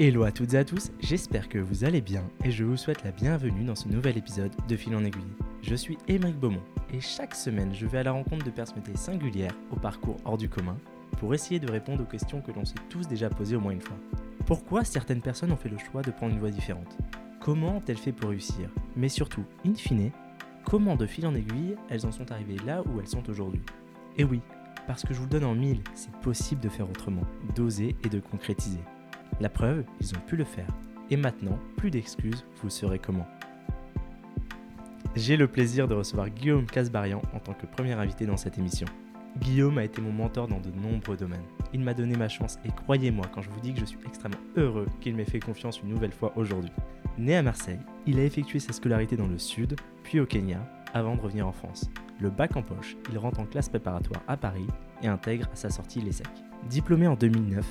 Hello à toutes et à tous, j'espère que vous allez bien et je vous souhaite la bienvenue dans ce nouvel épisode de Fil en aiguille. Je suis Émeric Beaumont et chaque semaine je vais à la rencontre de personnalités singulières au parcours hors du commun pour essayer de répondre aux questions que l'on s'est tous déjà posées au moins une fois. Pourquoi certaines personnes ont fait le choix de prendre une voie différente? Comment ont-elles fait pour réussir? Mais surtout, in fine, comment de fil en aiguille elles en sont arrivées là où elles sont aujourd'hui? Et oui, parce que je vous le donne en mille, c'est possible de faire autrement, d'oser et de concrétiser. La preuve, ils ont pu le faire. Et maintenant, plus d'excuses, vous saurez comment. J'ai le plaisir de recevoir Guillaume Casbarian en tant que premier invité dans cette émission. Guillaume a été mon mentor dans de nombreux domaines. Il m'a donné ma chance et croyez-moi quand je vous dis que je suis extrêmement heureux qu'il m'ait fait confiance une nouvelle fois aujourd'hui. Né à Marseille, il a effectué sa scolarité dans le sud, puis au Kenya, avant de revenir en France. Le bac en poche, il rentre en classe préparatoire à Paris et intègre à sa sortie l'ESSEC. Diplômé en 2009,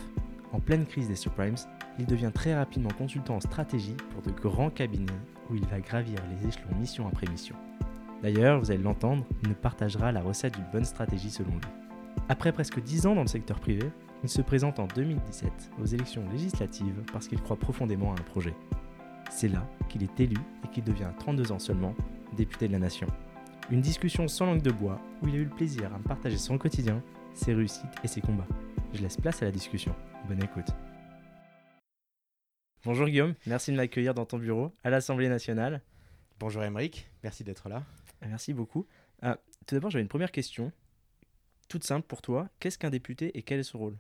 en pleine crise des subprimes, il devient très rapidement consultant en stratégie pour de grands cabinets où il va gravir les échelons mission après mission. D'ailleurs, vous allez l'entendre, il nous partagera la recette d'une bonne stratégie selon lui. Après presque 10 ans dans le secteur privé, il se présente en 2017 aux élections législatives parce qu'il croit profondément à un projet. C'est là qu'il est élu et qu'il devient à 32 ans seulement député de la nation. Une discussion sans langue de bois où il a eu le plaisir à me partager son quotidien, ses réussites et ses combats. Je laisse place à la discussion. Bonne écoute. Bonjour Guillaume, merci de m'accueillir dans ton bureau à l'Assemblée nationale. Bonjour Emeric, merci d'être là. Merci beaucoup. Euh, tout d'abord, j'avais une première question, toute simple pour toi. Qu'est-ce qu'un député et quel est son rôle?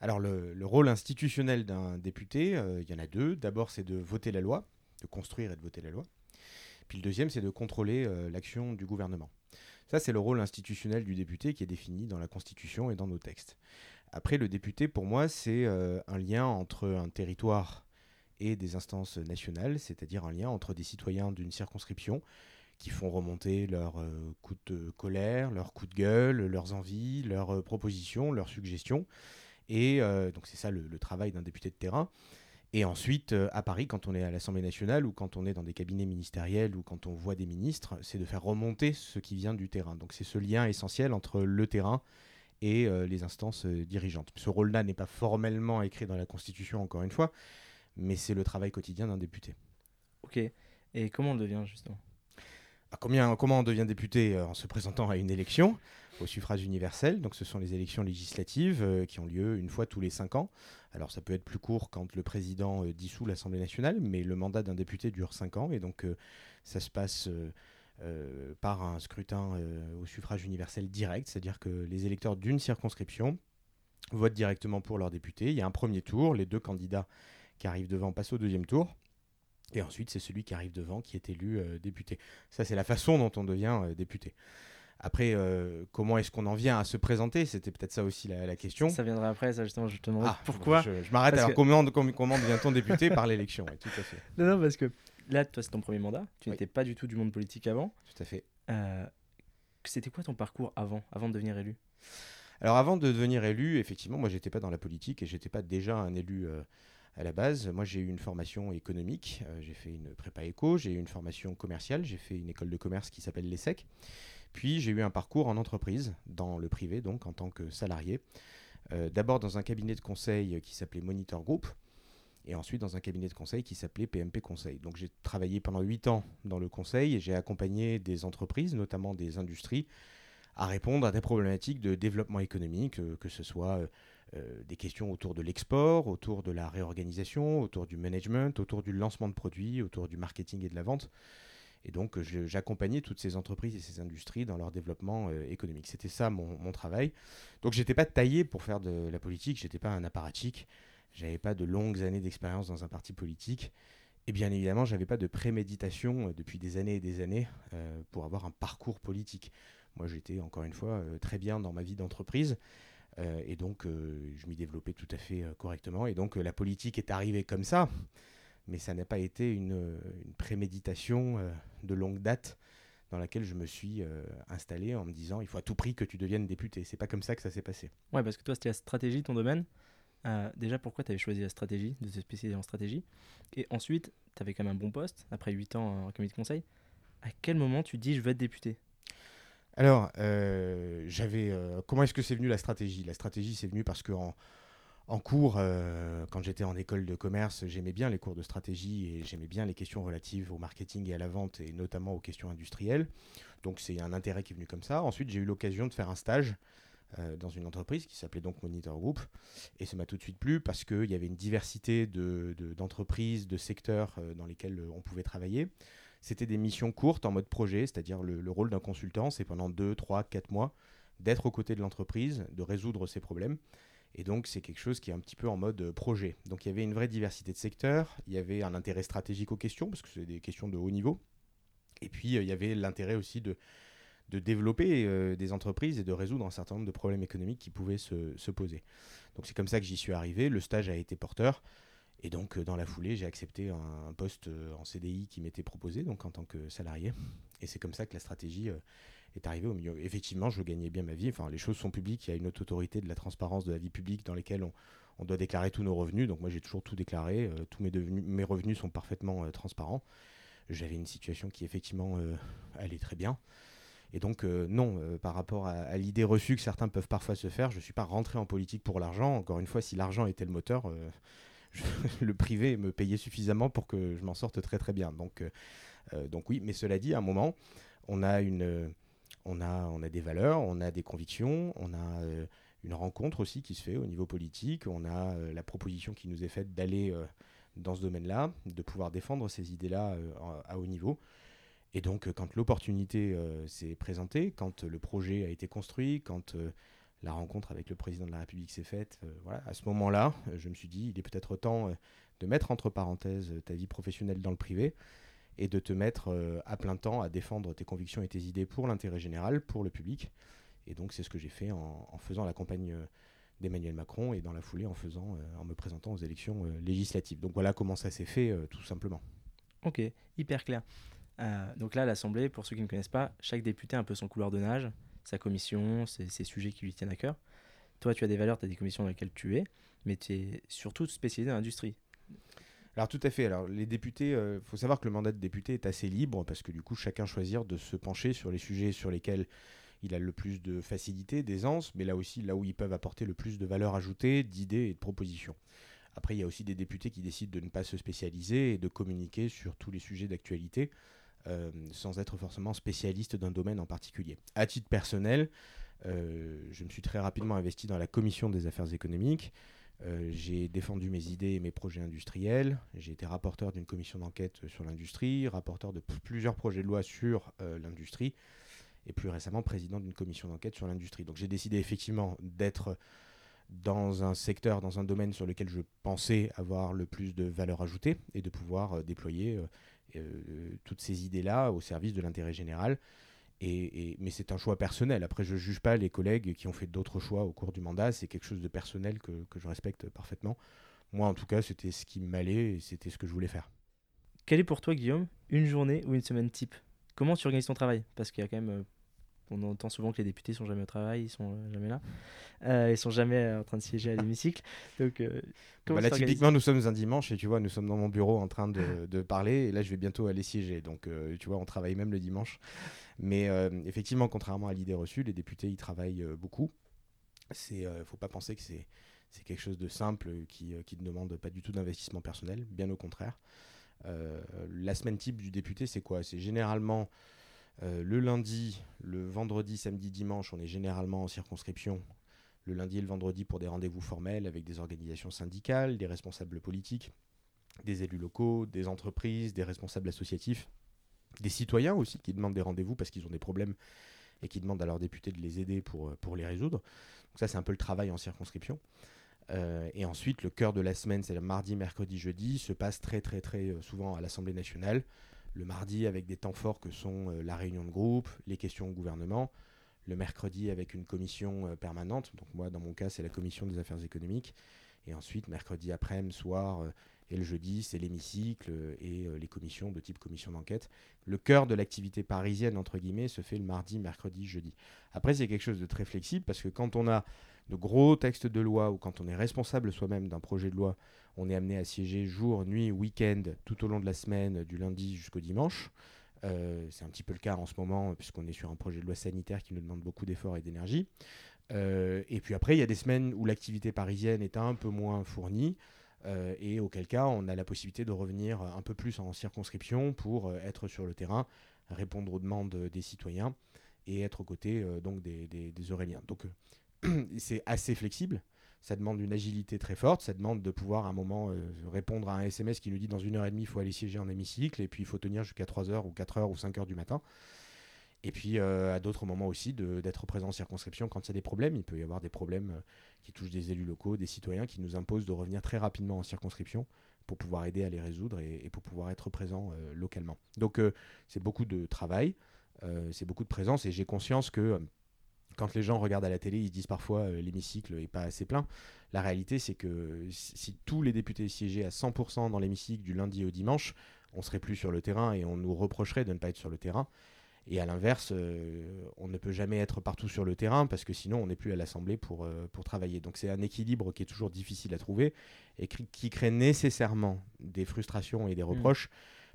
Alors le, le rôle institutionnel d'un député, euh, il y en a deux. D'abord, c'est de voter la loi, de construire et de voter la loi. Puis le deuxième, c'est de contrôler euh, l'action du gouvernement. Ça, c'est le rôle institutionnel du député qui est défini dans la Constitution et dans nos textes. Après, le député, pour moi, c'est euh, un lien entre un territoire et des instances nationales, c'est-à-dire un lien entre des citoyens d'une circonscription qui font remonter leurs euh, de colère, leurs coups de gueule, leurs envies, leurs euh, propositions, leurs suggestions. Et euh, donc c'est ça le, travail d'un député de terrain. Et ensuite, à Paris, quand on est à l'Assemblée nationale ou quand on est dans des cabinets ministériels ou quand on voit des ministres, c'est de faire remonter ce qui vient du terrain. Donc c'est ce lien essentiel entre le terrain et euh, les instances euh, dirigeantes. Ce rôle-là n'est pas formellement écrit dans la Constitution, encore une fois, mais c'est le travail quotidien d'un député. Ok. Et comment on devient justement? Ah, combien- comment on devient député euh, En se présentant à une élection au suffrage universel? Donc ce sont les élections législatives euh, qui ont lieu une fois tous les cinq ans. Alors ça peut être plus court quand le président euh, dissout l'Assemblée nationale, mais le mandat d'un député dure cinq ans et donc euh, ça se passe euh, par un scrutin euh, au suffrage universel direct, c'est-à-dire que les électeurs d'une circonscription votent directement pour leur député. Il y a un premier tour, les deux candidats qui arrivent devant passent au deuxième tour. Et ensuite, c'est celui qui arrive devant qui est élu euh, député. Ça, c'est la façon dont on devient député. Après, euh, comment est-ce qu'on en vient à se présenter? C'était peut-être ça aussi la, la question. Ça viendra après, ça justement, je te demanderai Ah, pourquoi. Je, je m'arrête. Alors, que- comment, devient-on député Par l'élection, tout à fait. Non, non, parce que là, toi, c'est ton premier mandat. Tu Oui. n'étais pas du tout du monde politique avant. Tout à fait. Euh, C'était quoi ton parcours avant, avant de devenir élu? Alors, avant de devenir élu, effectivement, moi, j'étais pas dans la politique et j'étais pas déjà un élu euh, à la base. Moi, j'ai eu une formation économique. euh, j'ai fait une prépa éco. J'ai eu une formation commerciale. J'ai fait une école de commerce qui s'appelle l'ESSEC. Puis, j'ai eu un parcours en entreprise, dans le privé, donc en tant que salarié. D'abord dans un cabinet de conseil qui s'appelait Monitor Group. Et ensuite dans un cabinet de conseil qui s'appelait PMP Conseil. Donc j'ai travaillé pendant 8 ans dans le conseil et j'ai accompagné des entreprises, notamment des industries, à répondre à des problématiques de développement économique, euh, que ce soit euh, euh, des questions autour de l'export, autour de la réorganisation, autour du management, autour du lancement de produits, autour du marketing et de la vente. Et donc j'accompagnais toutes ces entreprises et ces industries dans leur développement économique. C'était ça mon, mon travail. Donc j'étais pas taillé pour faire de la politique, j'étais pas un apparatchik, j'avais pas de longues années d'expérience dans un parti politique. Et bien évidemment, j'avais pas de préméditation euh, depuis des années et des années euh, pour avoir un parcours politique. Moi, j'étais encore une fois euh, très bien dans ma vie d'entreprise et donc je m'y développais tout à fait correctement. Et donc la politique est arrivée comme ça, mais ça n'a pas été une, préméditation de longue date dans laquelle je me suis installé en me disant il faut à tout prix que tu deviennes député. C'est pas comme ça que ça s'est passé. Ouais, parce que toi, c'était la stratégie, ton domaine? Euh, déjà, pourquoi tu avais choisi la stratégie, de te spécialiser en stratégie Et ensuite, tu avais quand même un bon poste, après 8 ans en comité de conseil. À quel moment tu dis je veux être député? Alors, euh, j'avais. euh, comment est-ce que c'est venu la stratégie? La stratégie, c'est venu parce que en, cours, quand j'étais en école de commerce, j'aimais bien les cours de stratégie et j'aimais bien les questions relatives au marketing et à la vente et notamment aux questions industrielles. Donc c'est un intérêt qui est venu comme ça. Ensuite, j'ai eu l'occasion de faire un stage euh, dans une entreprise qui s'appelait donc Monitor Group et ça m'a tout de suite plu parce qu'il y avait une diversité d'entreprises, de, de, secteurs euh, dans lesquels on pouvait travailler. C'était des missions courtes en mode projet, c'est-à-dire le, le, rôle d'un consultant, c'est pendant 2, 3, 4 mois d'être aux côtés de l'entreprise, de résoudre ses problèmes. Et donc, c'est quelque chose qui est un petit peu en mode euh, projet. Donc, il y avait une vraie diversité de secteurs, il y avait un intérêt stratégique aux questions, parce que c'est des questions de haut niveau. Et puis, euh, il y avait l'intérêt aussi de, de développer euh, des entreprises et de résoudre un certain nombre de problèmes économiques qui pouvaient se, se poser. Donc, c'est comme ça que j'y suis arrivé. Le stage a été porteur. Et donc, dans la foulée, j'ai accepté un, poste en CDI qui m'était proposé, donc en tant que salarié. Et c'est comme ça que la stratégie est arrivé au milieu. Effectivement, je gagnais bien ma vie. Enfin, les choses sont publiques. Il y a une haute autorité de la transparence de la vie publique dans lesquelles on, on doit déclarer tous nos revenus. Donc moi, j'ai toujours tout déclaré. Euh, tous mes, mes revenus sont parfaitement euh, transparents. J'avais une situation qui, effectivement, euh, allait très bien. Et donc, euh, non, euh, par rapport à, l'idée reçue que certains peuvent parfois se faire, je ne suis pas rentré en politique pour l'argent. Encore une fois, si l'argent était le moteur, je, le privé me payait suffisamment pour que je m'en sorte très très bien. Donc, donc oui, mais cela dit, à un moment, on a une on a, on a des valeurs, on a des convictions, on a euh, une rencontre aussi qui se fait au niveau politique, on a euh, la proposition qui nous est faite d'aller euh, dans ce domaine-là, de pouvoir défendre ces idées-là à haut niveau. Et donc, quand l'opportunité s'est présentée, quand le projet a été construit, quand la rencontre avec le président de la République s'est faite, voilà, à ce moment-là, je me suis dit, il est peut-être temps de mettre entre parenthèses ta vie professionnelle dans le privé et de te mettre euh, à plein temps à défendre tes convictions et tes idées pour l'intérêt général, pour le public. Et donc c'est ce que j'ai fait en, en, faisant la campagne euh, d'Emmanuel Macron et dans la foulée en, faisant, euh, en me présentant aux élections législatives. Donc voilà comment ça s'est fait tout simplement. Ok, hyper clair. Donc là, l'Assemblée, pour ceux qui ne connaissent pas, chaque député a un peu son couloir de nage, sa commission, ses, ses sujets qui lui tiennent à cœur. Toi, tu as des valeurs, tu as des commissions dans lesquelles tu es, mais tu es surtout spécialisé dans l'industrie. Alors tout à fait. Alors les députés, il euh, faut savoir que le mandat de député est assez libre parce que du coup chacun choisir de se pencher sur les sujets sur lesquels il a le plus de facilité, d'aisance, mais là aussi là où ils peuvent apporter le plus de valeur ajoutée, d'idées et de propositions. Après, il y a aussi des députés qui décident de ne pas se spécialiser et de communiquer sur tous les sujets d'actualité euh, sans être forcément spécialiste d'un domaine en particulier. À titre personnel, euh, je me suis très rapidement investi dans la commission des affaires économiques. Euh, j'ai défendu mes idées et mes projets industriels. J'ai été rapporteur d'une commission d'enquête sur l'industrie, rapporteur de plusieurs projets de loi sur l'industrie et plus récemment président d'une commission d'enquête sur l'industrie. Donc j'ai décidé effectivement d'être dans un secteur, dans un domaine sur lequel je pensais avoir le plus de valeur ajoutée et de pouvoir déployer toutes ces idées-là au service de l'intérêt général et, mais c'est un choix personnel. Après, je ne juge pas les collègues qui ont fait d'autres choix au cours du mandat. C'est quelque chose de personnel que, que, je respecte parfaitement. Moi, en tout cas, c'était ce qui m'allait et c'était ce que je voulais faire. Quelle est pour toi, Guillaume, une journée ou une semaine type? Comment tu organises ton travail? Parce qu'il y a quand même euh, on entend souvent que les députés sont jamais au travail, ils sont euh, jamais là, euh, ils sont jamais euh, en train de siéger à l'hémicycle. Donc, euh, bah là, typiquement, nous sommes un dimanche et tu vois, nous sommes dans mon bureau en train de, de parler et là, je vais bientôt aller siéger. Donc, euh, tu vois, on travaille même le dimanche. Mais effectivement, contrairement à l'idée reçue, les députés, ils travaillent beaucoup. C'est, faut pas penser que c'est c'est quelque chose de simple qui, qui ne demande pas du tout d'investissement personnel, bien au contraire. la semaine type du député, c'est quoi? C'est généralement euh, le lundi, le vendredi, samedi, dimanche, on est généralement en circonscription. Le lundi et le vendredi pour des rendez-vous formels avec des organisations syndicales, des responsables politiques, des élus locaux, des entreprises, des responsables associatifs, des citoyens aussi qui demandent des rendez-vous parce qu'ils ont des problèmes et qui demandent à leurs députés de les aider pour, pour les résoudre. Donc ça, c'est un peu le travail en circonscription. Euh, et ensuite, le cœur de la semaine, c'est le mardi, mercredi, jeudi, se passe très très très euh, souvent à l'Assemblée nationale le mardi avec des temps forts que sont euh, la réunion de groupe, les questions au gouvernement, le mercredi avec une commission euh, permanente, donc moi dans mon cas c'est la commission des affaires économiques, et ensuite mercredi après-midi, soir euh, et le jeudi c'est l'hémicycle et les commissions de type commission d'enquête. Le cœur de l'activité parisienne entre guillemets se fait le mardi, mercredi, jeudi. Après c'est quelque chose de très flexible parce que quand on a de gros textes de loi ou quand on est responsable soi-même d'un projet de loi, on est amené à siéger jour, nuit, week-end, tout au long de la semaine, du lundi jusqu'au dimanche. Euh, c'est un petit peu le cas en ce moment, puisqu'on est sur un projet de loi sanitaire qui nous demande beaucoup d'efforts et d'énergie. Et puis après, il y a des semaines où l'activité parisienne est un peu moins fournie. et auquel cas, on a la possibilité de revenir un peu plus en circonscription pour être sur le terrain, répondre aux demandes des citoyens et être aux côtés donc des, des, Auréliens. Donc c'est assez flexible. Ça demande une agilité très forte. Ça demande de pouvoir à un moment euh, répondre à un SMS qui nous dit dans une heure et demie, il faut aller siéger en hémicycle. Et puis il faut tenir jusqu'à 3 heures ou 4 heures ou 5 heures du matin. Et puis euh, à d'autres moments aussi d'être présent en circonscription quand il y a des problèmes. Il peut y avoir des problèmes euh, qui touchent des élus locaux, des citoyens qui nous imposent de revenir très rapidement en circonscription pour pouvoir aider à les résoudre et, pour pouvoir être présent localement. Donc c'est beaucoup de travail, c'est beaucoup de présence et j'ai conscience que quand les gens regardent à la télé, ils disent parfois euh, l'hémicycle n'est pas assez plein. La réalité, c'est que si tous les députés siégeaient à 100% dans l'hémicycle du lundi au dimanche, on serait plus sur le terrain et on nous reprocherait de ne pas être sur le terrain. Et à l'inverse, euh, on ne peut jamais être partout sur le terrain parce que sinon on n'est plus à l'Assemblée pour, euh, pour travailler. Donc c'est un équilibre qui est toujours difficile à trouver et qui, crée nécessairement des frustrations et des mmh. reproches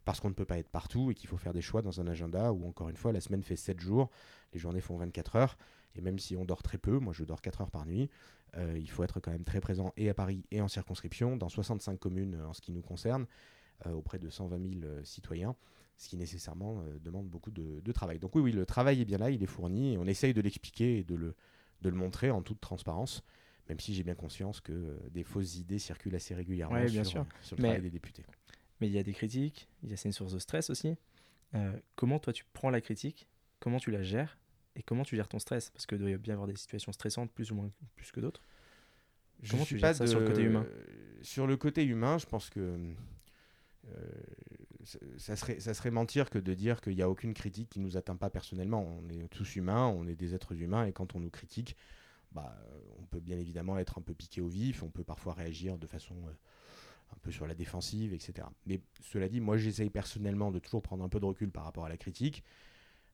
parce qu'on ne peut pas être partout et qu'il faut faire des choix dans un agenda où encore une fois la semaine fait 7 jours, les journées font 24 heures et même si on dort très peu, moi je dors 4 heures par nuit, euh, il faut être quand même très présent et à Paris et en circonscription, dans 65 communes en ce qui nous concerne, auprès de 120 000 euh, citoyens, ce qui nécessairement demande beaucoup de, travail. Donc oui, oui, le travail est bien là, il est fourni, et on essaye de l'expliquer et de le, de le montrer en toute transparence, même si j'ai bien conscience que des fausses idées circulent assez régulièrement bien sur, sûr. sur, le travail des députés. Mais il y a des critiques, il y a c'est une source de stress aussi. comment toi tu prends la critique Comment tu la gères et comment tu gères ton stress? Parce que doit y bien avoir des situations stressantes plus ou moins plus que d'autres. Comment tu gères ça sur le côté humain? Sur le côté humain, je pense que euh, ça, serait, ça serait mentir que de dire qu'il n'y a aucune critique qui ne nous atteint pas personnellement. On est tous humains, on est des êtres humains, et quand on nous critique, bah, on peut bien évidemment être un peu piqué au vif, on peut parfois réagir de façon euh, un peu sur la défensive, etc. Mais cela dit, moi j'essaye personnellement de toujours prendre un peu de recul par rapport à la critique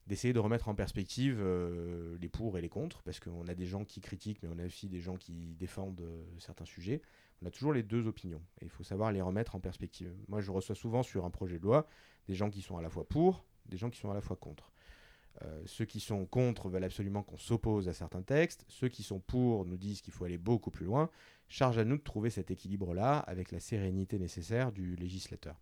d'essayer de remettre en perspective euh, les pour et les contre, parce qu'on a des gens qui critiquent, mais on a aussi des gens qui défendent euh, certains sujets. On a toujours les deux opinions, et il faut savoir les remettre en perspective. Moi, je reçois souvent sur un projet de loi des gens qui sont à la fois pour, des gens qui sont à la fois contre. Euh, ceux qui sont contre veulent absolument qu'on s'oppose à certains textes, ceux qui sont pour nous disent qu'il faut aller beaucoup plus loin. Charge à nous de trouver cet équilibre-là avec la sérénité nécessaire du législateur.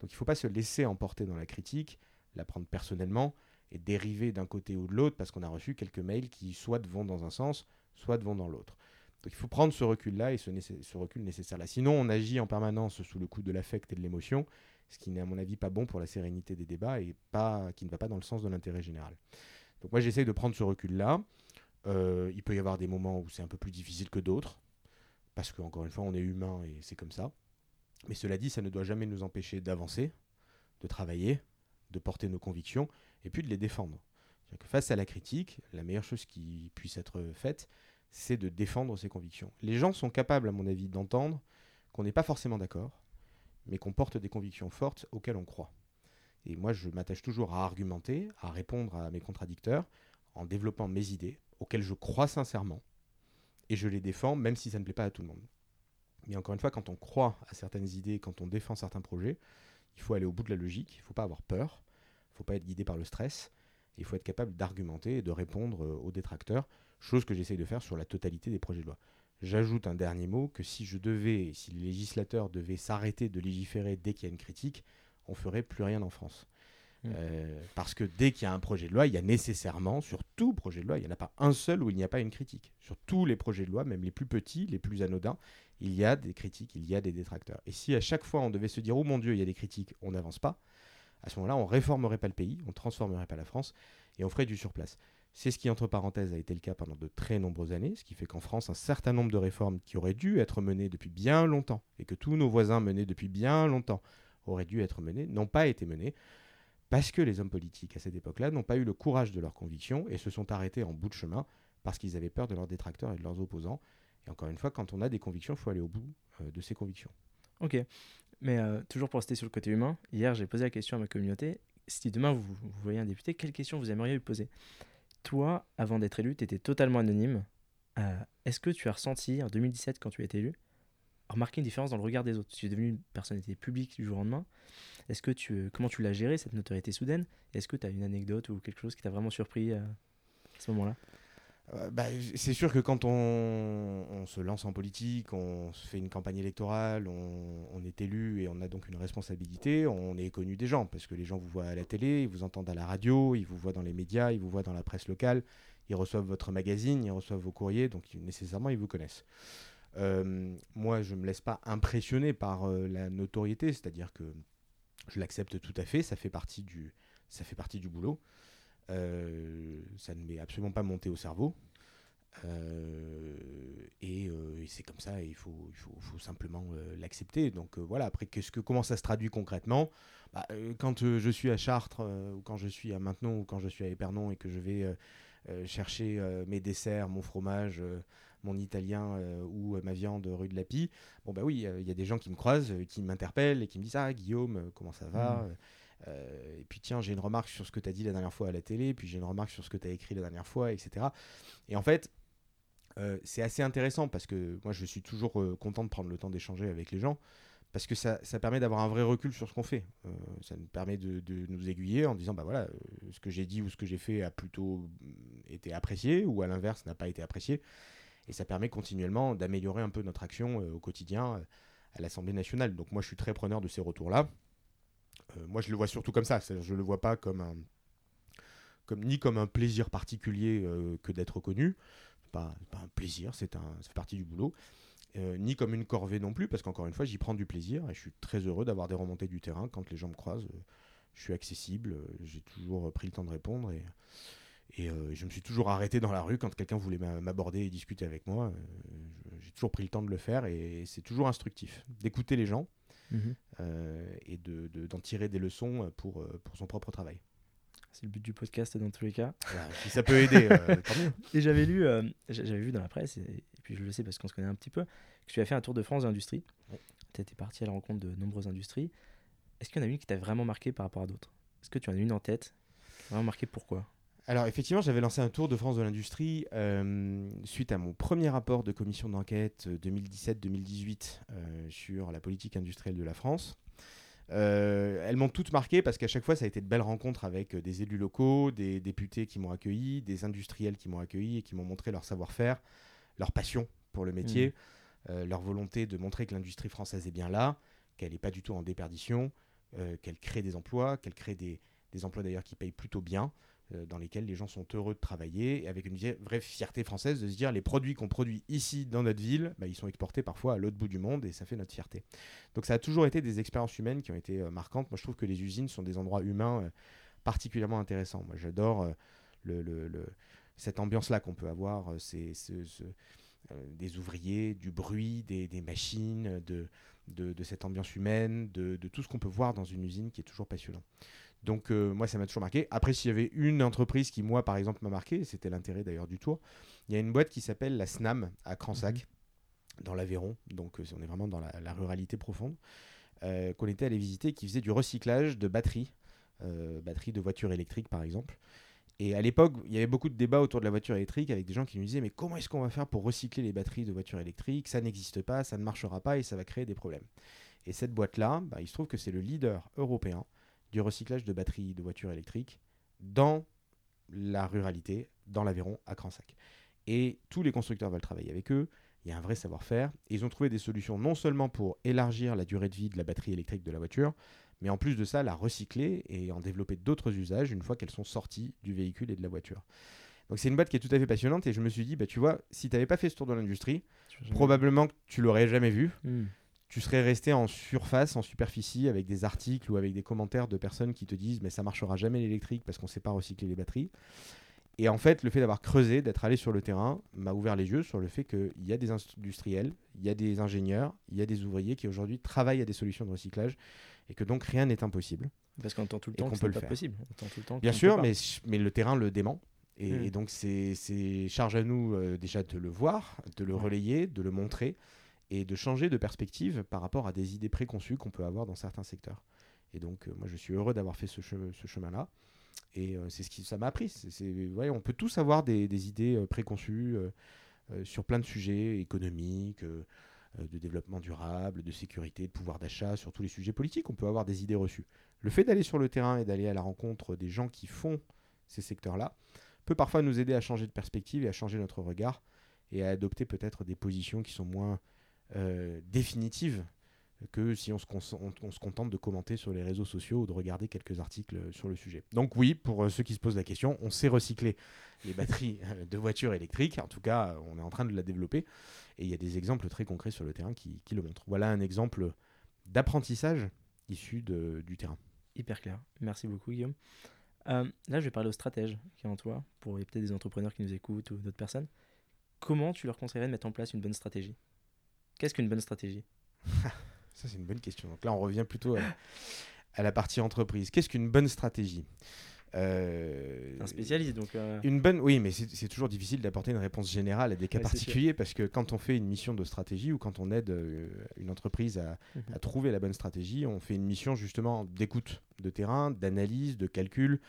Donc il ne faut pas se laisser emporter dans la critique, la prendre personnellement, et dériver d'un côté ou de l'autre parce qu'on a reçu quelques mails qui soit vont dans un sens, soit vont dans l'autre. Donc il faut prendre ce recul-là et ce, recul nécessaire-là. Sinon, on agit en permanence sous le coup de l'affect et de l'émotion, ce qui n'est à mon avis pas bon pour la sérénité des débats et pas, qui ne va pas dans le sens de l'intérêt général. Donc moi j'essaye de prendre ce recul-là. Euh, il peut y avoir des moments où c'est un peu plus difficile que d'autres, parce qu'encore une fois on est humain et c'est comme ça. Mais cela dit, ça ne doit jamais nous empêcher d'avancer, de travailler, de porter nos convictions et puis de les défendre. Que face à la critique, la meilleure chose qui puisse être faite, c'est de défendre ses convictions. Les gens sont capables, à mon avis, d'entendre qu'on n'est pas forcément d'accord, mais qu'on porte des convictions fortes auxquelles on croit. Et moi, je m'attache toujours à argumenter, à répondre à mes contradicteurs, en développant mes idées, auxquelles je crois sincèrement, et je les défends, même si ça ne plaît pas à tout le monde. Mais encore une fois, quand on croit à certaines idées, quand on défend certains projets, il faut aller au bout de la logique, il ne faut pas avoir peur, faut pas être guidé par le stress. Il faut être capable d'argumenter et de répondre euh, aux détracteurs, chose que j'essaye de faire sur la totalité des projets de loi. J'ajoute un dernier mot que si je devais, si les législateurs devaient s'arrêter de légiférer dès qu'il y a une critique, on ferait plus rien en France. Mmh. Euh, parce que dès qu'il y a un projet de loi, il y a nécessairement, sur tout projet de loi, il n'y en a pas un seul où il n'y a pas une critique. Sur tous les projets de loi, même les plus petits, les plus anodins, il y a des critiques, il y a des détracteurs. Et si à chaque fois on devait se dire, oh mon Dieu, il y a des critiques, on n'avance pas, à ce moment-là, on réformerait pas le pays, on transformerait pas la France et on ferait du surplace. C'est ce qui, entre parenthèses, a été le cas pendant de très nombreuses années, ce qui fait qu'en France, un certain nombre de réformes qui auraient dû être menées depuis bien longtemps et que tous nos voisins menaient depuis bien longtemps auraient dû être menées, n'ont pas été menées parce que les hommes politiques à cette époque-là n'ont pas eu le courage de leurs convictions et se sont arrêtés en bout de chemin parce qu'ils avaient peur de leurs détracteurs et de leurs opposants. Et encore une fois, quand on a des convictions, il faut aller au bout euh, de ces convictions. Ok. Mais euh, toujours pour rester sur le côté humain, hier j'ai posé la question à ma communauté si demain vous, voyez un député, quelle question vous aimeriez lui poser? Toi, avant d'être élu, tu étais totalement anonyme. Euh, est-ce que tu as ressenti en 2017, quand tu as été élu, remarqué une différence dans le regard des autres? Tu es devenu une personnalité publique du jour au lendemain. Est-ce que tu, comment tu l'as géré cette notoriété soudaine? Est-ce que tu as une anecdote ou quelque chose qui t'a vraiment surpris euh, à ce moment-là? Euh, bah, c'est sûr que quand on, se lance en politique, on fait une campagne électorale, on, est élu et on a donc une responsabilité, on est connu des gens parce que les gens vous voient à la télé, ils vous entendent à la radio, ils vous voient dans les médias, ils vous voient dans la presse locale, ils reçoivent votre magazine, ils reçoivent vos courriers, donc nécessairement ils vous connaissent. Euh, moi, je ne me laisse pas impressionner par euh, la notoriété, c'est-à-dire que je l'accepte tout à fait, ça fait partie du, ça fait partie du boulot. Euh, ça ne m'est absolument pas monté au cerveau. Euh, et, euh, et c'est comme ça, il faut, il faut, faut simplement l'accepter. Donc voilà, après, qu'est-ce que, comment ça se traduit concrètement? Bah, Quand je suis à Chartres, ou quand je suis à Maintenon, ou quand je suis à Épernon, et que je vais chercher mes desserts, mon fromage, mon italien ou ma viande rue de la Pie, bon bah oui, il y a des gens qui me croisent, qui m'interpellent et qui me disent Ah, Guillaume, comment ça va mmh. Et tiens, j'ai une remarque sur ce que tu as dit la dernière fois à la télé, puis j'ai une remarque sur ce que tu as écrit la dernière fois, etc. Et en fait, euh, c'est assez intéressant parce que moi je suis toujours euh, content de prendre le temps d'échanger avec les gens parce que ça, permet d'avoir un vrai recul sur ce qu'on fait. ça nous permet de, de, nous aiguiller en disant bah voilà, ce que j'ai dit ou ce que j'ai fait a plutôt mm, été apprécié ou à l'inverse n'a pas été apprécié. Et ça permet continuellement d'améliorer un peu notre action au quotidien à l'Assemblée nationale. Donc moi je suis très preneur de ces retours-là. Euh, moi, je le vois surtout comme ça. Je le vois pas comme un, ni comme un plaisir particulier euh, que d'être connu. Pas, pas un plaisir, c'est un, ça partie du boulot. Euh, ni comme une corvée non plus, parce qu'encore une fois, j'y prends du plaisir et je suis très heureux d'avoir des remontées du terrain quand les gens me croisent. je suis accessible, j'ai toujours pris le temps de répondre et je me suis toujours arrêté dans la rue quand quelqu'un voulait m'aborder et discuter avec moi. j'ai toujours pris le temps de le faire et c'est toujours instructif d'écouter les gens Mhm. Euh, et d'en de, d'en tirer des leçons pour, euh, pour son propre travail. C'est le but du podcast dans tous les cas. si ça peut aider, euh, tant mieux. Et j'avais lu, j'avais vu dans la presse, et, puis je le sais parce qu'on se connaît un petit peu, que tu as fait un tour de France d'industrie. Tu étais parti à la rencontre de nombreuses industries. Est-ce qu'il y en a une qui t'a vraiment marqué par rapport à d'autres? Est-ce que tu en as une en tête? Vraiment marqué pourquoi? Alors effectivement, j'avais lancé un tour de France de l'industrie euh, suite à mon premier rapport de commission d'enquête 2017-2018 euh, euh, sur la politique industrielle de la France. elles m'ont toutes marqué parce qu'à chaque fois, ça a été de belles rencontres avec des élus locaux, des députés qui m'ont accueilli, des industriels qui m'ont accueilli et qui m'ont montré leur savoir-faire, leur passion pour le métier, mmh. leur volonté de montrer que l'industrie française est bien là, qu'elle n'est pas du tout en déperdition, qu'elle crée des emplois, qu'elle crée des, des emplois d'ailleurs qui payent plutôt bien. Euh, dans lesquels les gens sont heureux de travailler, et avec une vraie fierté française de se dire les produits qu'on produit ici dans notre ville, bah, ils sont exportés parfois à l'autre bout du monde, et ça fait notre fierté. Donc ça a toujours été des expériences humaines qui ont été euh, marquantes. Moi je trouve que les usines sont des endroits humains euh, particulièrement intéressants. Moi j'adore cette ambiance-là qu'on peut avoir, c'est des ouvriers, du bruit, des, machines, de, cette ambiance humaine, de tout ce qu'on peut voir dans une usine qui est toujours passionnant. Donc euh, moi, ça m'a toujours marqué. Après, s'il y avait une entreprise qui, moi, par exemple, m'a marqué, c'était l'intérêt d'ailleurs du tour, il y a une boîte qui s'appelle la SNAM à Cransac, mhm. dans l'Aveyron. Donc euh, on est vraiment dans la, ruralité profonde. Euh, qu'on était allé visiter, qui faisait du recyclage de batteries, batteries de voitures électriques par exemple. Et à l'époque, il y avait beaucoup de débats autour de la voiture électrique avec des gens qui nous disaient mais comment est-ce qu'on va faire pour recycler les batteries de voitures électriques? Ça n'existe pas, ça ne marchera pas et ça va créer des problèmes. Et cette boîte-là, bah, il se trouve que c'est le leader européen du recyclage de batteries de voitures électriques dans la ruralité, dans l'Aveyron, à Cransac. Et tous les constructeurs veulent travailler avec eux, il y a un vrai savoir-faire, et ils ont trouvé des solutions non seulement pour élargir la durée de vie de la batterie électrique de la voiture, mais en plus de ça, la recycler et en développer d'autres usages une fois qu'elles sont sorties du véhicule et de la voiture. Donc c'est une boîte qui est tout à fait passionnante et je me suis dit, bah, tu vois, si tu n'avais pas fait ce tour de l'industrie, probablement que tu l'aurais jamais vu. Hmm tu serais resté en surface, en superficie, avec des articles ou avec des commentaires de personnes qui te disent mais ça marchera jamais l'électrique parce qu'on ne sait pas recycler les batteries. Et en fait, le fait d'avoir creusé, d'être allé sur le terrain, m'a ouvert les yeux sur le fait qu'il y a des industriels, il y a des ingénieurs, il y a des ouvriers qui aujourd'hui travaillent à des solutions de recyclage et que donc rien n'est impossible. Parce qu'on entend tout le temps que peut pas possible. tout le temps Bien sûr, mais, mais le terrain le dément. Et, hmm. donc, c'est charge à nous euh, déjà de le voir, de le relayer, de le montrer et de changer de perspective par rapport à des idées préconçues qu'on peut avoir dans certains secteurs. Et donc, euh, moi, je suis heureux d'avoir fait ce, chemin-là. Et euh, c'est ce qui ça m'a appris. C'est, on peut tous avoir des, des idées euh, préconçues sur plein de sujets économiques, de développement durable, de sécurité, de pouvoir d'achat, sur tous les sujets politiques. On peut avoir des idées reçues. Le fait d'aller sur le terrain et d'aller à la rencontre des gens qui font ces secteurs-là peut parfois nous aider à changer de perspective et à changer notre regard et à adopter peut-être des positions qui sont moins euh, définitives que si on se, on se, contente de commenter sur les réseaux sociaux ou de regarder quelques articles sur le sujet. Donc oui, pour euh, ceux qui se posent la question, on sait recycler les batteries de voitures électriques. En tout cas, on est en train de la développer. Et il y a des exemples très concrets sur le terrain qui, le montrent. Voilà un exemple d'apprentissage issu du terrain. Hyper clair. Merci beaucoup, Guillaume. Euh, là, je vais parler aux stratèges qui est en toi, pour peut-être des entrepreneurs qui nous écoutent ou d'autres personnes. Comment tu leur conseillerais de mettre en place une bonne stratégie? Qu'est-ce qu'une bonne stratégie? Ça, c'est une bonne question. Donc là, on revient plutôt à, la partie entreprise. Qu'est-ce qu'une bonne stratégie? Euh, un spécialiste donc. Euh. Une bonne, oui, mais c'est toujours difficile d'apporter une réponse générale à des cas particuliers parce que quand on fait une mission de stratégie ou quand on aide euh, une entreprise à, mhm. à, trouver la bonne stratégie, on fait une mission justement d'écoute de terrain, d'analyse, de calcul,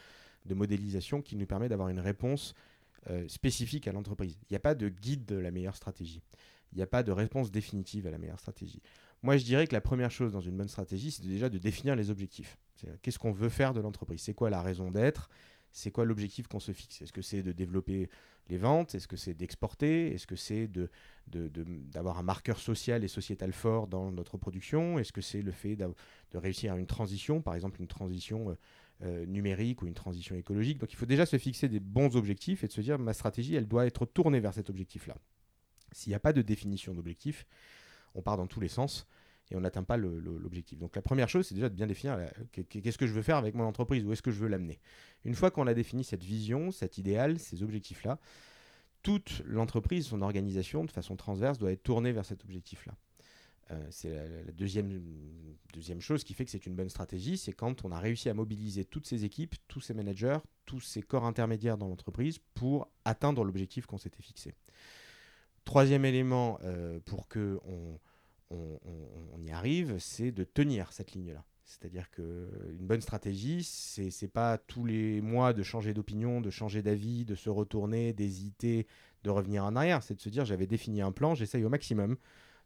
de modélisation qui nous permet d'avoir une réponse spécifique à l'entreprise. Il n'y a pas de guide de la meilleure stratégie. Il n'y a pas de réponse définitive à la meilleure stratégie. Moi, je dirais que la première chose dans une bonne stratégie, c'est déjà de définir les objectifs. Qu'est-ce qu'on veut faire de l'entreprise? C'est quoi la raison d'être? C'est quoi l'objectif qu'on se fixe? Est-ce que c'est de développer les ventes? Est-ce que c'est d'exporter? Est-ce que c'est d'avoir un marqueur social et sociétal fort dans notre production? Est-ce que c'est le fait de réussir à une transition, par exemple une transition euh, euh, numérique ou une transition écologique? Donc il faut déjà se fixer des bons objectifs et de se dire ma stratégie, elle doit être tournée vers cet objectif-là. S'il n'y a pas de définition d'objectif, on part dans tous les sens et on n'atteint pas l'objectif. Donc la première chose, c'est déjà de bien définir qu'est-ce que je veux faire avec mon entreprise, où est-ce que je veux l'amener? Une fois qu'on a défini cette vision, cet idéal, ces objectifs-là, toute l'entreprise, son organisation, de façon transverse, doit être tournée vers cet objectif-là. Euh, c'est la, deuxième, deuxième chose qui fait que c'est une bonne stratégie, c'est quand on a réussi à mobiliser toutes ces équipes, tous ces managers, tous ces corps intermédiaires dans l'entreprise pour atteindre l'objectif qu'on s'était fixé. Troisième élément euh, pour que on, y arrive, c'est de tenir cette ligne-là. C'est-à-dire qu'une bonne stratégie, c'est n'est pas tous les mois de changer d'opinion, de changer d'avis, de se retourner, d'hésiter, de revenir en arrière. C'est de se dire j'avais défini un plan, j'essaye au maximum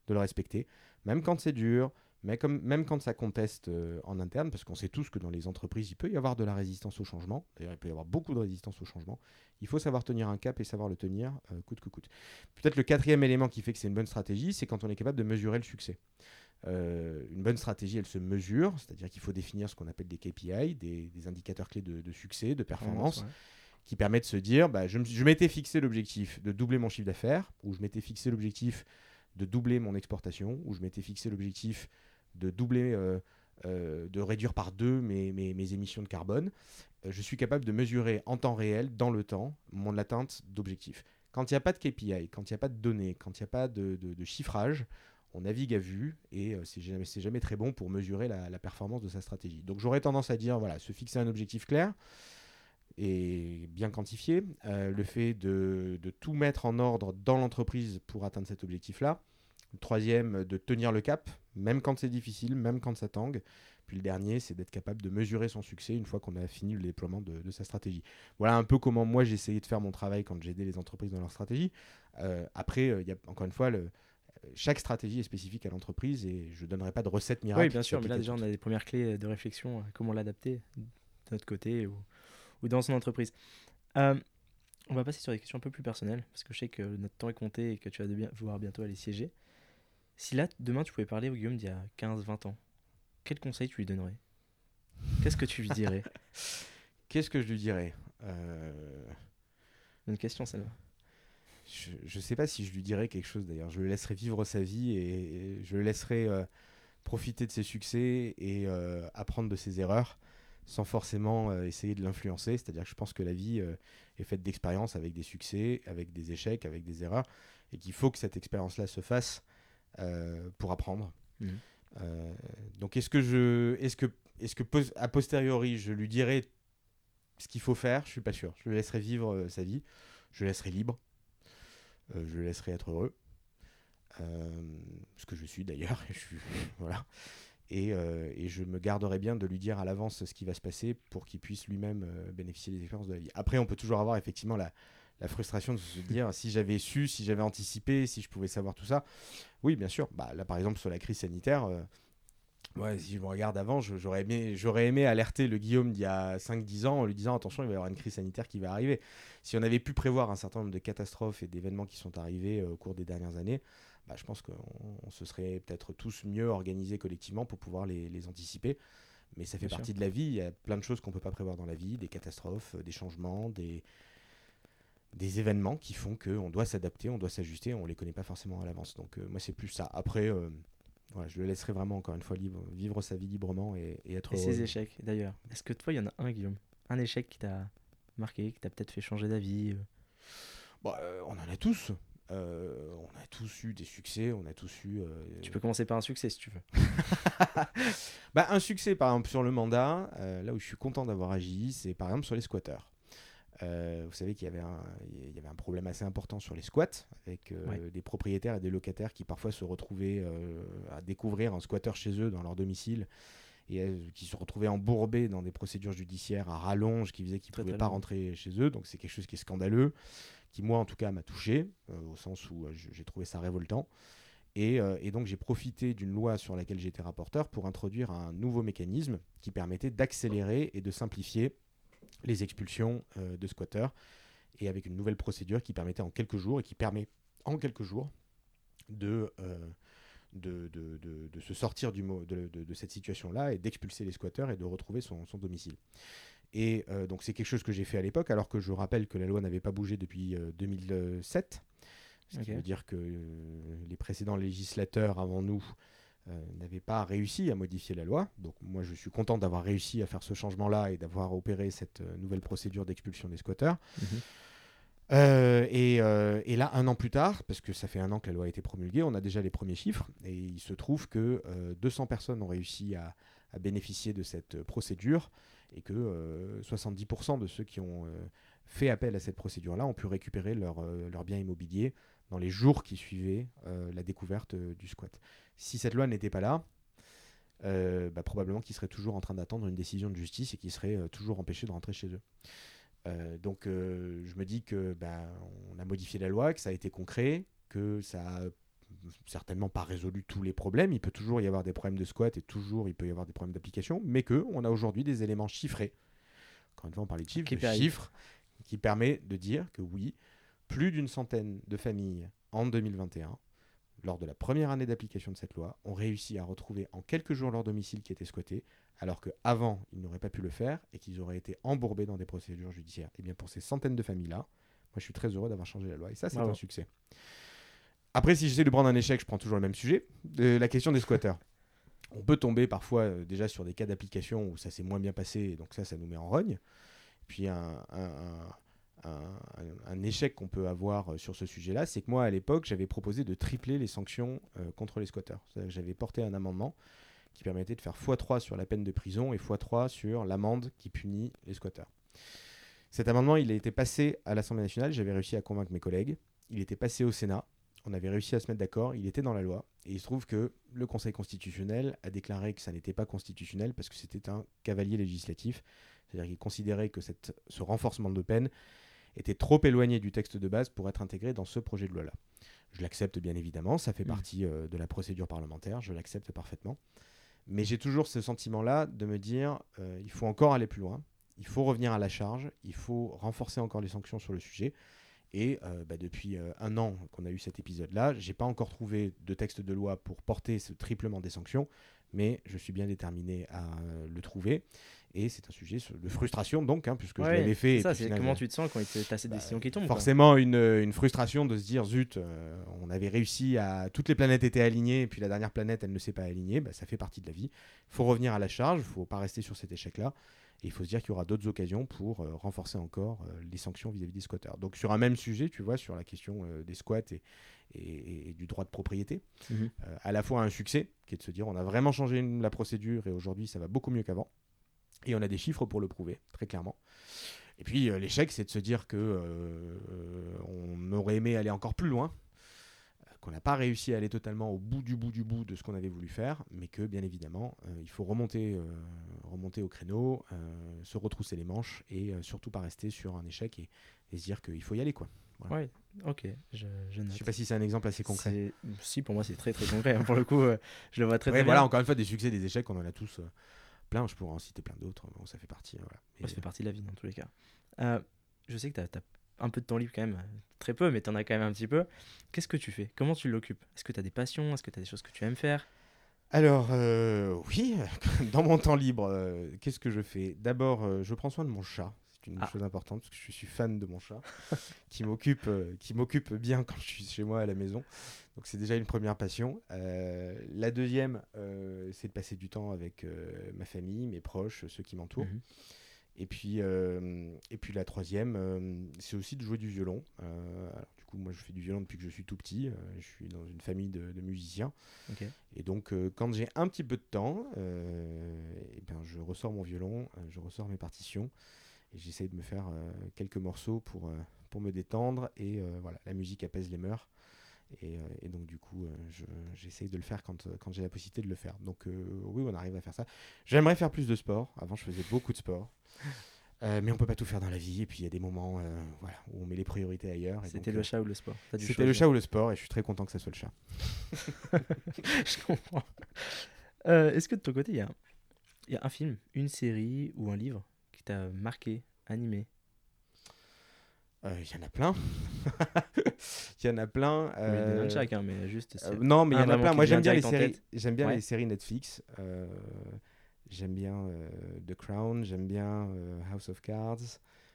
de le respecter, même quand c'est dur, mais comme, même quand ça conteste euh, en interne, parce qu'on sait tous que dans les entreprises, il peut y avoir de la résistance au changement. D'ailleurs, il peut y avoir beaucoup de résistance au changement. Il faut savoir tenir un cap et savoir le tenir euh, coûte que coûte. Peut-être le quatrième élément qui fait que c'est une bonne stratégie, c'est quand on est capable de mesurer le succès. Euh, une bonne stratégie, elle se mesure, c'est-à-dire qu'il faut définir ce qu'on appelle des KPI, des, indicateurs clés de, succès, de performance, qui permettent de se dire, bah, je, je m'étais fixé l'objectif de doubler mon chiffre d'affaires, ou je m'étais fixé l'objectif de doubler mon exportation, ou je m'étais fixé l'objectif de doubler, euh, euh, de réduire par deux mes, mes, émissions de carbone, euh, je suis capable de mesurer en temps réel, dans le temps, mon atteinte d'objectifs. Quand il n'y a pas de KPI, quand il n'y a pas de données, quand il n'y a pas de, de, chiffrage, on navigue à vue et c'est jamais, jamais très bon pour mesurer la, la performance de sa stratégie. Donc j'aurais tendance à dire, voilà, se fixer un objectif clair et bien quantifié, le fait de, de, tout mettre en ordre dans l'entreprise pour atteindre cet objectif-là, le troisième, de tenir le cap, même quand c'est difficile, même quand ça tangue. Puis le dernier, c'est d'être capable de mesurer son succès une fois qu'on a fini le déploiement de, sa stratégie. Voilà un peu comment moi j'ai essayé de faire mon travail quand j'aidais les entreprises dans leur stratégie. Euh, après, euh, il y a encore une fois, le, chaque stratégie est spécifique à l'entreprise et je ne donnerai pas de recette miracle. Oui, bien sûr, mais là déjà on a des premières clés de réflexion, euh, comment l'adapter de notre côté ou, ou dans son entreprise. on va passer sur des questions un peu plus personnelles parce que je sais que notre temps est compté et que tu vas devoir bientôt aller siéger. Si là, demain, tu pouvais parler au Guillaume d'il y a 15-20 ans, quel conseil tu lui donnerais? Qu'est-ce que tu lui dirais? Qu'est-ce que je lui dirais? Euh... Une question, celle-là. Je ne sais pas si je lui dirais quelque chose d'ailleurs. Je le laisserai vivre sa vie et, je le laisserai euh, profiter de ses succès et euh, apprendre de ses erreurs sans forcément euh, essayer de l'influencer. C'est-à-dire que je pense que la vie est faite d'expériences avec des succès, avec des échecs, avec des erreurs et qu'il faut que cette expérience-là se fasse euh, pour apprendre. Mhm. Euh, donc est-ce que je, est-ce que, est-ce que a posteriori je lui dirais ce qu'il faut faire? Je suis pas sûr. Je le laisserai vivre euh, sa vie. Je le laisserai libre. je le laisserai être heureux. ce que je suis d'ailleurs. je suis, voilà. Et, et, je me garderai bien de lui dire à l'avance ce qui va se passer pour qu'il puisse lui-même bénéficier des expériences de la vie. Après, on peut toujours avoir effectivement la, la frustration de se dire si j'avais su, si j'avais anticipé, si je pouvais savoir tout ça. Oui, bien sûr. Bah, là, par exemple, sur la crise sanitaire, euh, Ouais, si je me regarde avant, j'aurais aimé, j'aurais aimé alerter le Guillaume d'il y a 5-10 ans en lui disant attention, il va y avoir une crise sanitaire qui va arriver. Si on avait pu prévoir un certain nombre de catastrophes et d'événements qui sont arrivés euh, au cours des dernières années, bah, je pense qu'on se serait peut-être tous mieux organisés collectivement pour pouvoir les, anticiper. Mais ça fait partie de la vie. Il y a plein de choses qu'on ne peut pas prévoir dans la vie, des catastrophes, euh, des changements, des, des événements qui font qu'on doit s'adapter, on doit s'ajuster, on ne les connaît pas forcément à l'avance. Donc euh, moi, c'est plus ça. Après, je le laisserai vraiment, encore une fois, vivre sa vie librement et, être Et ses échecs, d'ailleurs. Est-ce que toi, il y en a un, Guillaume? Un échec qui t'a marqué, qui t'a peut-être fait changer d'avis euh? Bah, euh, On en a tous. Euh, on a tous eu des succès, on a tous eu. Tu peux commencer par un succès si tu veux. bah, un succès, par exemple, sur le mandat, là où je suis content d'avoir agi, c'est par exemple sur les squatteurs. Euh, vous savez qu'il y, avait un, y avait un problème assez important sur les squats, avec euh, des propriétaires et des locataires qui parfois se retrouvaient euh, à découvrir un squatteur chez eux dans leur domicile et qui se retrouvaient embourbés dans des procédures judiciaires à rallonge qui faisaient qu'ils ne pouvaient pas rentrer chez eux. Donc c'est quelque chose qui est scandaleux, qui moi en tout cas m'a touché, au sens où j'ai trouvé ça révoltant. Et, et donc j'ai profité d'une loi sur laquelle j'étais rapporteur pour introduire un nouveau mécanisme qui permettait d'accélérer et de simplifier les expulsions euh, de squatteurs et avec une nouvelle procédure qui permettait en quelques jours et qui permet en quelques jours de, euh, de, de, de, se sortir du de, de, cette situation-là et d'expulser les squatteurs et de retrouver son, son domicile. Et euh, donc c'est quelque chose que j'ai fait à l'époque, alors que je rappelle que la loi n'avait pas bougé depuis 2007, ce qui veut dire que les précédents législateurs avant nous n'avait pas réussi à modifier la loi. Donc moi je suis content d'avoir réussi à faire ce changement-là et d'avoir opéré cette euh, nouvelle procédure d'expulsion des squatteurs. Mhm. Euh, et, là, un an plus tard, parce que ça fait un an que la loi a été promulguée, on a déjà les premiers chiffres, et il se trouve que 200 personnes ont réussi à, bénéficier de cette procédure, et que 70% de ceux qui ont fait appel à cette procédure-là ont pu récupérer leurs leur biens immobiliers dans les jours qui suivaient la découverte du squat si cette loi n'était pas là, euh, bah, probablement qu'ils seraient toujours en train d'attendre une décision de justice et qu'ils seraient euh, toujours empêchés de rentrer chez eux. Euh, donc je me dis que bah, on a modifié la loi, que ça a été concret, que ça a certainement pas résolu tous les problèmes. Il peut toujours y avoir des problèmes de squat et toujours il peut y avoir des problèmes d'application, mais que on a aujourd'hui des éléments chiffrés. Encore une fois, on parlait de chiffres, qui, chiffres qui permet de dire que oui, plus d'une centaine de familles en 2021 lors de la première année d'application de cette loi, ont réussi à retrouver en quelques jours leur domicile qui était squatté, alors qu'avant, ils n'auraient pas pu le faire et qu'ils auraient été embourbés dans des procédures judiciaires. Et eh bien pour ces centaines de familles-là, moi je suis très heureux d'avoir changé la loi. Et ça, c'est un succès. Après, si j'essaie de prendre un échec, je prends toujours le même sujet, la question des squatteurs. On peut tomber parfois euh, déjà sur des cas d'application où ça s'est moins bien passé, et donc ça, ça nous met en rogne. Puis un, un, échec qu'on peut avoir euh, sur ce sujet-là, c'est que moi, à l'époque, j'avais proposé de tripler les sanctions euh, contre les squatteurs. J'avais porté un amendement qui permettait de faire x3 sur la peine de prison et x3 sur l'amende qui punit les squatteurs. Cet amendement, il a été passé à l'Assemblée nationale, j'avais réussi à convaincre mes collègues. Il était passé au Sénat, on avait réussi à se mettre d'accord, il était dans la loi. Et il se trouve que le Conseil constitutionnel a déclaré que ça n'était pas constitutionnel parce que c'était un cavalier législatif. C'est-à-dire qu'il considérait que cette, ce renforcement de peine était trop éloigné du texte de base pour être intégré dans ce projet de loi-là. Je l'accepte bien évidemment, ça fait mm. partie euh, de la procédure parlementaire, je l'accepte parfaitement. Mais j'ai toujours ce sentiment-là de me dire, euh, il faut encore aller plus loin, il faut revenir à la charge, il faut renforcer encore les sanctions sur le sujet. Et euh, bah, depuis un an qu'on a eu cet épisode-là, j'ai pas encore trouvé de texte de loi pour porter ce triplement des sanctions, mais je suis bien déterminé à le trouver. Et c'est un sujet de frustration, donc, hein, puisque je l'avais fait. Ça, c'est comment tu te sens quand tu as cette bah, décision qui tombe Forcément, une, une, frustration de se dire zut, euh, on avait réussi à. Toutes les planètes étaient alignées, et puis la dernière planète, elle ne s'est pas alignée. Bah, ça fait partie de la vie. Il faut revenir à la charge, il ne faut pas rester sur cet échec-là. Et il faut se dire qu'il y aura d'autres occasions pour euh, renforcer encore euh, les sanctions vis-à-vis des squatteurs. Donc, sur un même sujet, tu vois, sur la question des squats et, et, du droit de propriété, mhm. à la fois un succès, qui est de se dire on a vraiment changé la procédure et aujourd'hui ça va beaucoup mieux qu'avant. Et on a des chiffres pour le prouver, très clairement. Et puis euh, l'échec, c'est de se dire que euh, on aurait aimé aller encore plus loin, qu'on n'a pas réussi à aller totalement au bout du bout du bout de ce qu'on avait voulu faire, mais que bien évidemment, euh, il faut remonter, remonter au créneau, se retrousser les manches et surtout pas rester sur un échec et, se dire qu'il faut y aller quoi. Ouais, ok, je, je note. Je sais pas si c'est un exemple assez concret. Si, pour moi, c'est très très concret. hein. Pour le coup, euh, je le vois très Ouais, très voilà, bien. encore une fois, des succès, des échecs, on en a tous euh, plein. Je pourrais en citer plein d'autres. Bon, ça fait partie. Voilà. Et- ça fait partie de la vie dans tous les cas. Euh, je sais que tu as, un peu de temps libre quand même, euh, très peu, mais tu en as quand même un petit peu. Qu'est-ce que tu fais? Comment tu l'occupes? Est-ce que tu as des passions? Est-ce que tu as des choses que tu aimes faire? Alors, euh, oui, dans mon temps libre, euh, qu'est-ce que je fais? D'abord, euh, je prends soin de mon chat. C'est une Ah. chose importante parce que je suis fan de mon chat, qui m'occupe, euh, qui m'occupe bien quand je suis chez moi à la maison. Donc c'est déjà une première passion. Euh, la deuxième, euh, c'est de passer du temps avec euh, ma famille, mes proches, ceux qui m'entourent. Mhm. Et puis, et puis la troisième, c'est aussi de jouer du violon. Alors, du coup, moi, je fais du violon depuis que je suis tout petit. Je suis dans une famille de, de musiciens. Et donc, quand j'ai un petit peu de temps, euh, eh ben, je ressors mon violon, je ressors mes partitions. Et j'essaye de me faire quelques morceaux pour, pour me détendre. Et voilà, la musique apaise les mœurs. Et, euh, et donc, du coup, euh, je- j'essaye de le faire quand, euh, quand j'ai la possibilité de le faire. Donc, euh, oui, on arrive à faire ça. J'aimerais faire plus de sport. Avant, je faisais beaucoup de sport. Euh, mais on peut pas tout faire dans la vie. Et puis, il y a des moments euh, voilà, où on met les priorités ailleurs. C'était le chat ou le sport? C'était le chat ou le sport. Et je suis très content que ça soit le chat. je comprends. Est-ce que de ton côté, il y, a y a un film, une série ou un livre qui t'a marqué, animé? Il y en a plein. Il y en a plein. De euh, hein, mais juste. euh, non, mais il y en a vraiment plein. Moi, j'aime bien les séries. J'aime bien Ouais. les séries Netflix. euh, j'aime bien euh, The Crown. J'aime bien euh, House of Cards.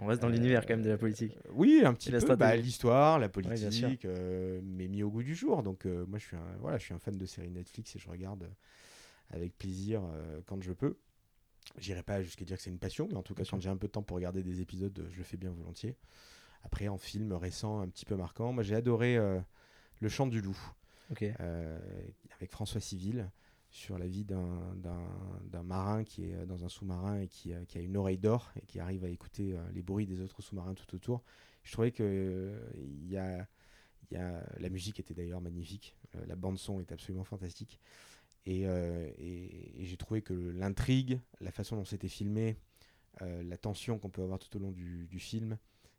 On reste dans Euh, l'univers quand même de la politique. euh, oui, un petit peu. Bah. L'histoire, la politique, euh, mais mis au goût du jour. Donc, euh, moi, je suis, un, voilà, je suis un fan de séries Netflix et je regarde euh, avec plaisir euh, quand je peux. J'irai pas jusqu'à dire que c'est une passion, mais en tout cas, quand j'ai un peu de temps pour regarder des épisodes, euh, je le fais bien volontiers. Après, en film récent, un petit peu marquant, moi, j'ai adoré euh, Le Chant du Loup euh, avec François Civil sur la vie d'un- marin qui est euh, dans un sous-marin et qui, a- qui a une oreille d'or et qui arrive à écouter les bruits des autres sous-marins tout autour. Je trouvais que il y a, il y a- la musique était d'ailleurs magnifique, la bande son est absolument fantastique. Et, euh, et- et j'ai trouvé que l'intrigue, la façon dont c'était filmé, euh, la tension qu'on peut avoir tout au long du, du film,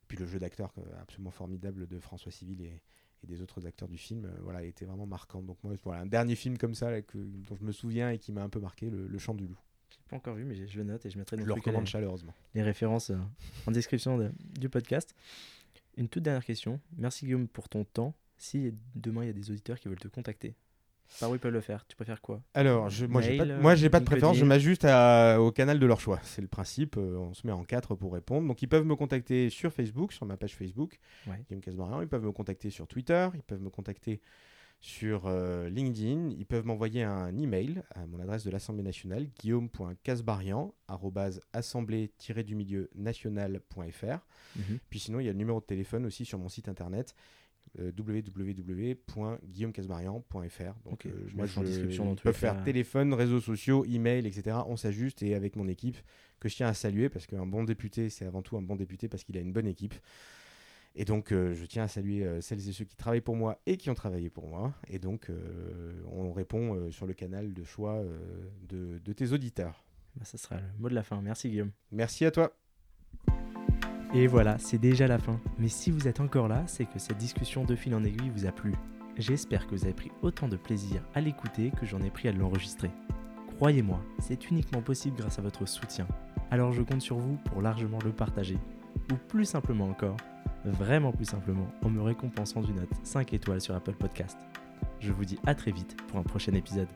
puis le jeu d'acteur euh, absolument formidable de François Civil et, et des autres acteurs du film, euh, voilà, était vraiment marquant. Donc moi, voilà, un dernier film comme ça là, que- dont je me souviens et qui m'a un peu marqué, le, Le Chant du Loup. Pas encore vu, mais je le note et je mettrai dans Je le recommande les, chaleureusement. les références euh, en description de- du podcast. Une toute dernière question. Merci Guillaume pour ton temps. Si demain il y a des auditeurs qui veulent te contacter, par où ils peuvent le faire Tu préfères quoi? Alors, je, moi, j'ai pas, moi, j'ai pas de LinkedIn. préférence, je m'ajuste au canal de leur choix. C'est le principe, euh, on se met en quatre pour répondre. Donc, ils peuvent me contacter sur Facebook, sur ma page Facebook, Ouais. Guillaume Casbarian. Ils peuvent me contacter sur Twitter, ils peuvent me contacter sur euh, LinkedIn. Ils peuvent m'envoyer un email à mon adresse de l'Assemblée nationale, guillaume.casbarian, assemblée-du milieu national.fr. Mhm. Puis sinon, il y a le numéro de téléphone aussi sur mon site internet euh, www.guillaumecasbarian.fr. Donc, Ok, euh, je moi, en je, description dans peuvent faire téléphone, réseaux sociaux, email, etc. On s'ajuste et avec mon équipe que je tiens à saluer parce qu'un bon député, c'est avant tout un bon député parce qu'il a une bonne équipe. Et donc, euh, je tiens à saluer euh, celles et ceux qui travaillent pour moi et qui ont travaillé pour moi. Et donc, euh, on répond euh, sur le canal de choix euh, de, de tes auditeurs. Bah, ça sera le mot de la fin. Merci Guillaume. Merci à toi. Et voilà, c'est déjà la fin. Mais si vous êtes encore là, c'est que cette discussion de fil en aiguille vous a plu. J'espère que vous avez pris autant de plaisir à l'écouter que j'en ai pris à l'enregistrer. Croyez-moi, c'est uniquement possible grâce à votre soutien. Alors je compte sur vous pour largement le partager. Ou plus simplement encore, vraiment plus simplement, en me récompensant d'une note 5 étoiles sur Apple Podcast. Je vous dis à très vite pour un prochain épisode.